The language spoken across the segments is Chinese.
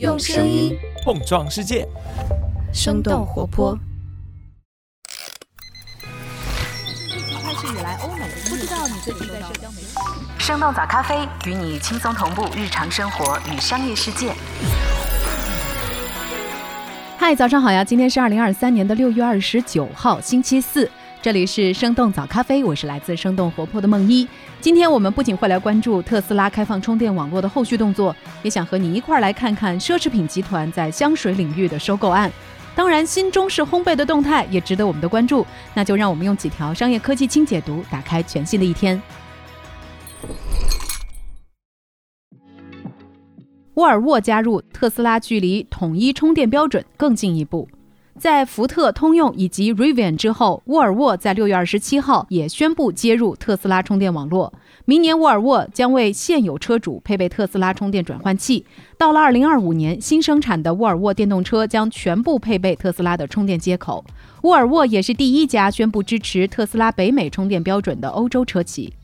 用声音碰撞世界，生动活泼。疫情开始以来，欧美不知道你最近在社交媒体。生动早咖啡与你轻松同步日常生活与商业世界。嗨，早上好呀！今天是二零二三年的六月二十九号，星期四。这里是生动早咖啡，我是来自生动活泼的梦一。今天我们不仅会来关注特斯拉开放充电网络的后续动作，也想和你一块来看看奢侈品集团在香水领域的收购案。当然，新中式烘焙的动态也值得我们的关注。那就让我们用几条商业科技轻解读，打开全新的一天。沃尔沃加入特斯拉，距离统一充电标准更进一步。在福特、通用以及 Rivian 之后，沃尔沃在六月二十七号也宣布接入特斯拉充电网络。明年，沃尔沃将为现有车主配备特斯拉充电转换器。到了二零二五年，新生产的沃尔沃电动车将全部配备特斯拉的充电接口。沃尔沃也是第一家宣布支持特斯拉北美充电标准的欧洲车企。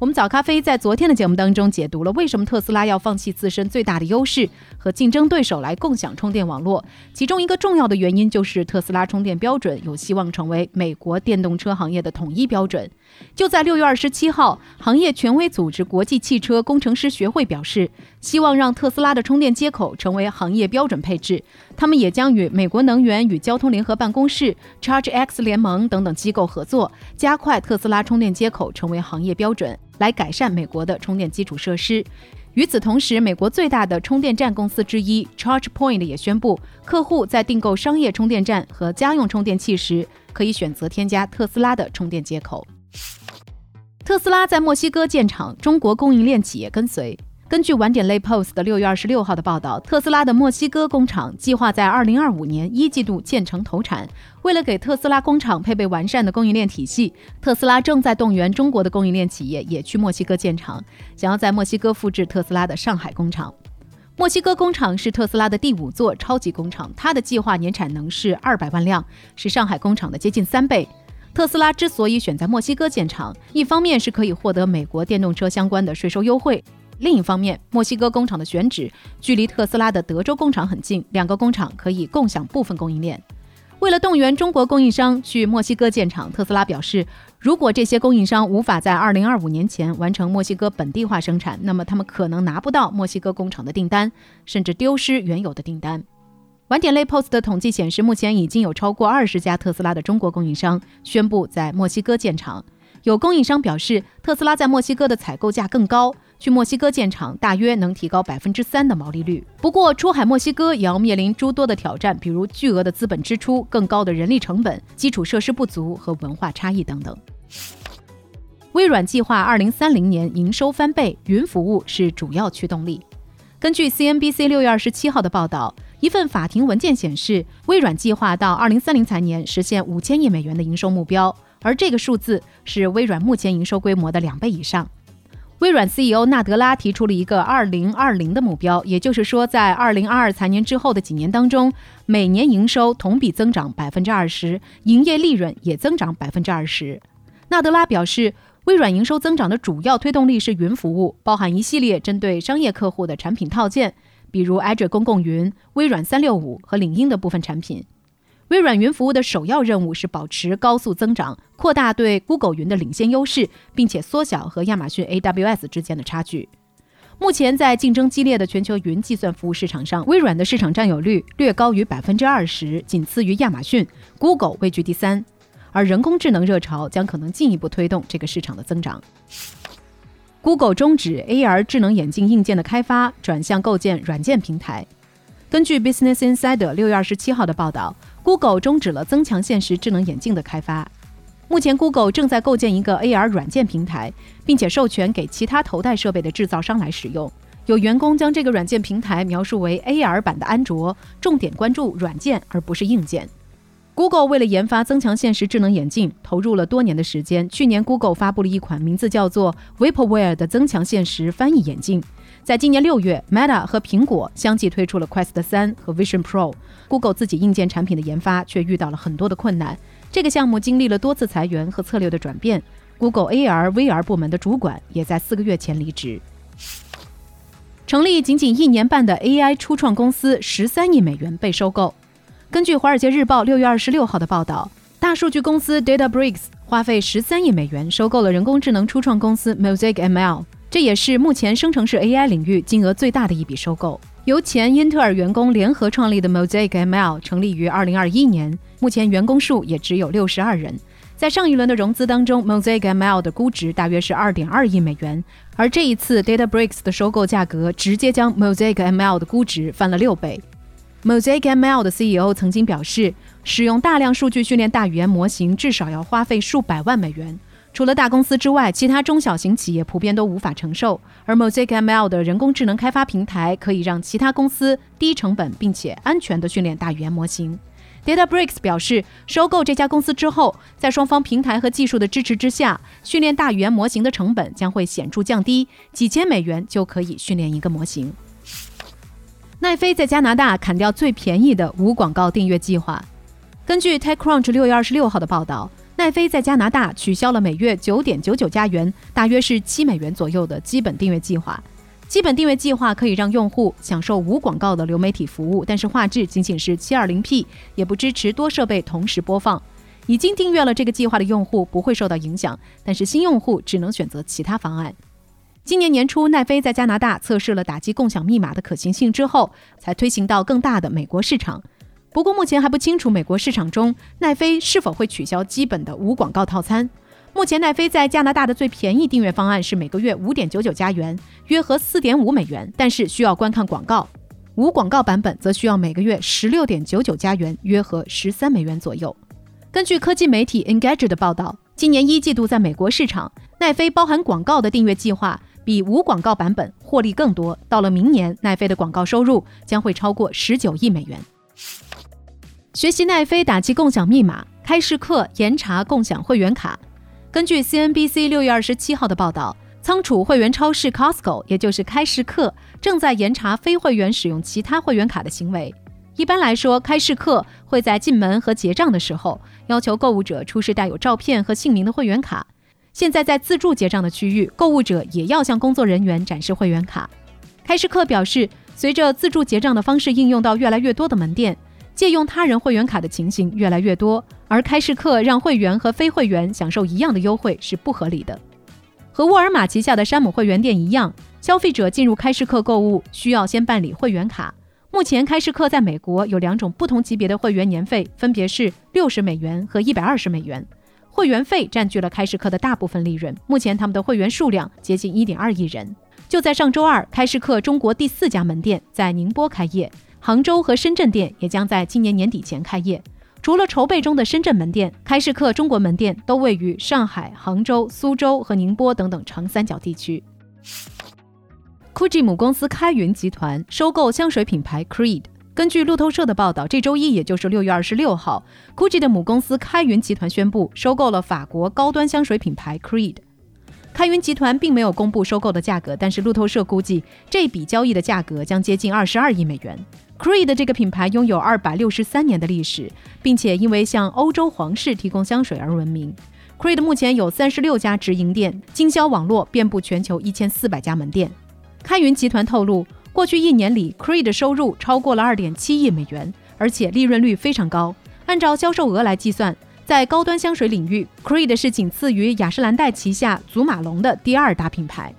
我们早咖啡在昨天的节目当中解读了为什么特斯拉要放弃自身最大的优势和竞争对手来共享充电网络。其中一个重要的原因就是特斯拉充电标准有希望成为美国电动车行业的统一标准。就在六月二十七号，行业权威组织国际汽车工程师学会表示，希望让特斯拉的充电接口成为行业标准配置。他们也将与美国能源与交通联合办公室、ChargeX 联盟等等机构合作，加快特斯拉充电接口成为行业标准。来改善美国的充电基础设施。与此同时，美国最大的充电站公司之一 ChargePoint 也宣布，客户在订购商业充电站和家用充电器时，可以选择添加特斯拉的充电接口。特斯拉在墨西哥建厂，中国供应链企业跟随。根据晚点类 Post 的六月二十六号的报道，特斯拉的墨西哥工厂计划在二零二五年一季度建成投产。为了给特斯拉工厂配备完善的供应链体系，特斯拉正在动员中国的供应链企业也去墨西哥建厂，想要在墨西哥复制特斯拉的上海工厂。墨西哥工厂是特斯拉的第五座超级工厂，它的计划年产能是二百万辆，是上海工厂的接近三倍。特斯拉之所以选在墨西哥建厂，一方面是可以获得美国电动车相关的税收优惠。另一方面，墨西哥工厂的选址距离特斯拉的德州工厂很近，两个工厂可以共享部分供应链。为了动员中国供应商去墨西哥建厂，特斯拉表示，如果这些供应商无法在2025年前完成墨西哥本地化生产，那么他们可能拿不到墨西哥工厂的订单，甚至丢失原有的订单。晚点类 Post 的统计显示，目前已经有超过二十家特斯拉的中国供应商宣布在墨西哥建厂。有供应商表示，特斯拉在墨西哥的采购价更高。去墨西哥建厂大约能提高百分之三的毛利率。不过，出海墨西哥也要面临诸多的挑战，比如巨额的资本支出、更高的人力成本、基础设施不足和文化差异等等。微软计划二零三零年营收翻倍，云服务是主要驱动力。根据 CNBC 六月二十七号的报道，一份法庭文件显示，微软计划到二零三零财年实现五千亿美元的营收目标，而这个数字是微软目前营收规模的两倍以上。微软 CEO 纳德拉提出了一个2020的目标，也就是说，在2022财年之后的几年当中，每年营收同比增长百分之二十，营业利润也增长百分之二十。纳德拉表示，微软营收增长的主要推动力是云服务，包含一系列针对商业客户的产品套件，比如 Azure 公共云、微软365和领英的部分产品。微软云服务的首要任务是保持高速增长，扩大对 Google 云的领先优势，并且缩小和亚马逊 AWS 之间的差距。目前，在竞争激烈的全球云计算服务市场上，微软的市场占有率略高于百分之二十，仅次于亚马逊，Google 位居第三。而人工智能热潮将可能进一步推动这个市场的增长。Google 终止 AR 智能眼镜硬件的开发，转向构建软件平台。根据 Business Insider 六月二十七号的报道。Google 终止了增强现实智能眼镜的开发。目前，Google 正在构建一个 AR 软件平台，并且授权给其他头戴设备的制造商来使用。有员工将这个软件平台描述为 AR 版的安卓，重点关注软件而不是硬件。Google 为了研发增强现实智能眼镜，投入了多年的时间。去年，Google 发布了一款名字叫做 Vaporware 的增强现实翻译眼镜。在今年六月，Meta 和苹果相继推出了 Quest 三和 Vision Pro。Google 自己硬件产品的研发却遇到了很多的困难，这个项目经历了多次裁员和策略的转变。Google AR VR 部门的主管也在四个月前离职。成立仅仅一年半的 AI 初创公司十三亿美元被收购。根据《华尔街日报》六月二十六号的报道，大数据公司 DataBricks 花费十三亿美元收购了人工智能初创公司 Mosaic ML，这也是目前生成式 AI 领域金额最大的一笔收购。由前英特尔员工联合创立的 Mosaic ML 成立于二零二一年，目前员工数也只有六十二人。在上一轮的融资当中，Mosaic ML 的估值大约是二点二亿美元，而这一次 DataBricks 的收购价格直接将 Mosaic ML 的估值翻了六倍。Mosaic ML 的 CEO 曾经表示，使用大量数据训练大语言模型至少要花费数百万美元，除了大公司之外，其他中小型企业普遍都无法承受。而 Mosaic ML 的人工智能开发平台可以让其他公司低成本并且安全地训练大语言模型。DataBricks 表示，收购这家公司之后，在双方平台和技术的支持之下，训练大语言模型的成本将会显著降低，几千美元就可以训练一个模型。奈飞在加拿大砍掉最便宜的无广告订阅计划。根据 TechCrunch 六月二十六号的报道，奈飞在加拿大取消了每月九点九九加元，大约是七美元左右的基本订阅计划。基本订阅计划可以让用户享受无广告的流媒体服务，但是画质仅仅是 720P，也不支持多设备同时播放。已经订阅了这个计划的用户不会受到影响，但是新用户只能选择其他方案。今年年初，奈飞在加拿大测试了打击共享密码的可行性之后，才推行到更大的美国市场。不过目前还不清楚美国市场中奈飞是否会取消基本的无广告套餐。目前，奈飞在加拿大的最便宜订阅方案是每个月五点九九加元，约合四点五美元，但是需要观看广告；无广告版本则需要每个月十六点九九加元，约合十三美元左右。根据科技媒体 Engadget 的报道，今年一季度在美国市场，奈飞包含广告的订阅计划比无广告版本获利更多。到了明年，奈飞的广告收入将会超过十九亿美元。学习奈飞打击共享密码，开市客严查共享会员卡。根据 CNBC 六月二十七号的报道，仓储会员超市 Costco，也就是开市客，正在严查非会员使用其他会员卡的行为。一般来说，开市客会在进门和结账的时候要求购物者出示带有照片和姓名的会员卡。现在在自助结账的区域，购物者也要向工作人员展示会员卡。开市客表示，随着自助结账的方式应用到越来越多的门店。借用他人会员卡的情形越来越多，而开市客让会员和非会员享受一样的优惠是不合理的。和沃尔玛旗下的山姆会员店一样，消费者进入开市客购物需要先办理会员卡。目前，开市客在美国有两种不同级别的会员年费，分别是六十美元和一百二十美元。会员费占据了开市客的大部分利润。目前，他们的会员数量接近一点二亿人。就在上周二，开市客中国第四家门店在宁波开业。杭州和深圳店也将在今年年底前开业。除了筹备中的深圳门店，开市客中国门店都位于上海、杭州、苏州和宁波等等长三角地区。GUCCI 母公司开云集团收购香水品牌 Creed。根据路透社的报道，这周一，也就是六月二十六号，GUCCI 的母公司开云集团宣布收购了法国高端香水品牌 Creed。开云集团并没有公布收购的价格，但是路透社估计这笔交易的价格将接近二十二亿美元。Creed 这个品牌拥有二百六十三年的历史，并且因为向欧洲皇室提供香水而闻名。Creed 目前有三十六家直营店，经销网络遍布全球一千四百家门店。开云集团透露，过去一年里，Creed 的收入超过了二点七亿美元，而且利润率非常高。按照销售额来计算，在高端香水领域，Creed 是仅次于雅诗兰黛旗下祖马龙的第二大品牌。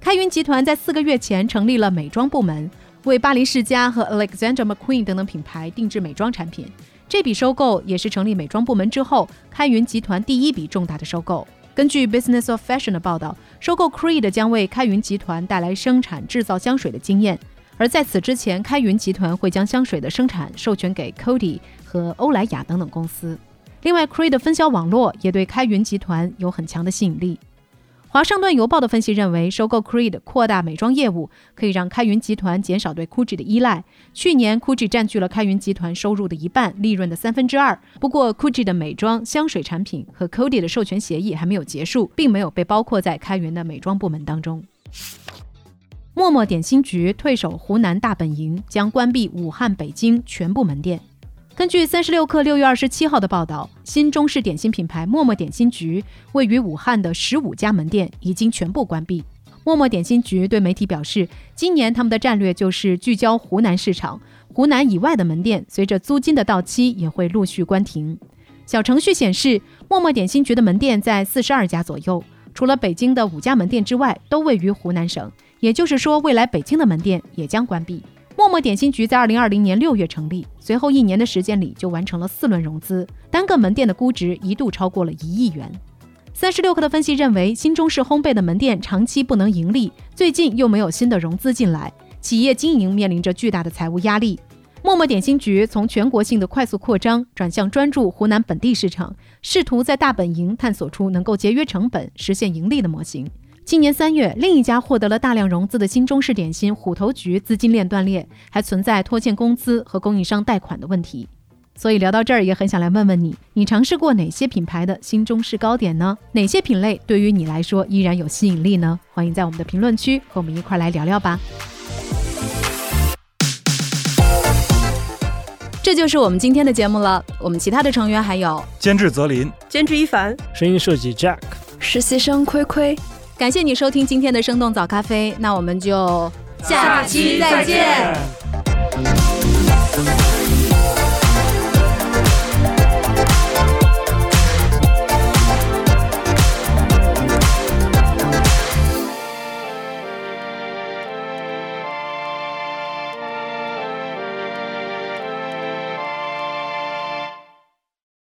开云集团在四个月前成立了美妆部门。为巴黎世家和 Alexander McQueen 等等品牌定制美妆产品，这笔收购也是成立美妆部门之后开云集团第一笔重大的收购。根据 Business of Fashion 的报道，收购 Creed 将为开云集团带来生产制造香水的经验，而在此之前，开云集团会将香水的生产授权给 Cody 和欧莱雅等等公司。另外，Creed 的分销网络也对开云集团有很强的吸引力。华盛顿邮报的分析认为，收购 Creed 扩大美妆业务，可以让开云集团减少对 Gucci 的依赖。去年，Gucci 占据了开云集团收入的一半，利润的三分之二。不过，Gucci 的美妆、香水产品和 Cody 的授权协议还没有结束，并没有被包括在开云的美妆部门当中。默默点心局退守湖南大本营，将关闭武汉、北京全部门店。根据三十六氪六月二十七号的报道，新中式点心品牌默默点心局位于武汉的十五家门店已经全部关闭。默默点心局对媒体表示，今年他们的战略就是聚焦湖南市场，湖南以外的门店随着租金的到期也会陆续关停。小程序显示，默默点心局的门店在四十二家左右，除了北京的五家门店之外，都位于湖南省。也就是说，未来北京的门店也将关闭。默默点心局在二零二零年六月成立，随后一年的时间里就完成了四轮融资，单个门店的估值一度超过了一亿元。三十六氪的分析认为，新中式烘焙的门店长期不能盈利，最近又没有新的融资进来，企业经营面临着巨大的财务压力。默默点心局从全国性的快速扩张转向专注湖南本地市场，试图在大本营探索出能够节约成本、实现盈利的模型。今年三月，另一家获得了大量融资的新中式点心虎头局资金链断裂，还存在拖欠工资和供应商贷款的问题。所以聊到这儿，也很想来问问你：你尝试过哪些品牌的新中式糕点呢？哪些品类对于你来说依然有吸引力呢？欢迎在我们的评论区和我们一块来聊聊吧。这就是我们今天的节目了。我们其他的成员还有监制泽林、监制一凡、声音设计 Jack、实习生亏亏。感谢你收听今天的生动早咖啡，那我们就下期再见。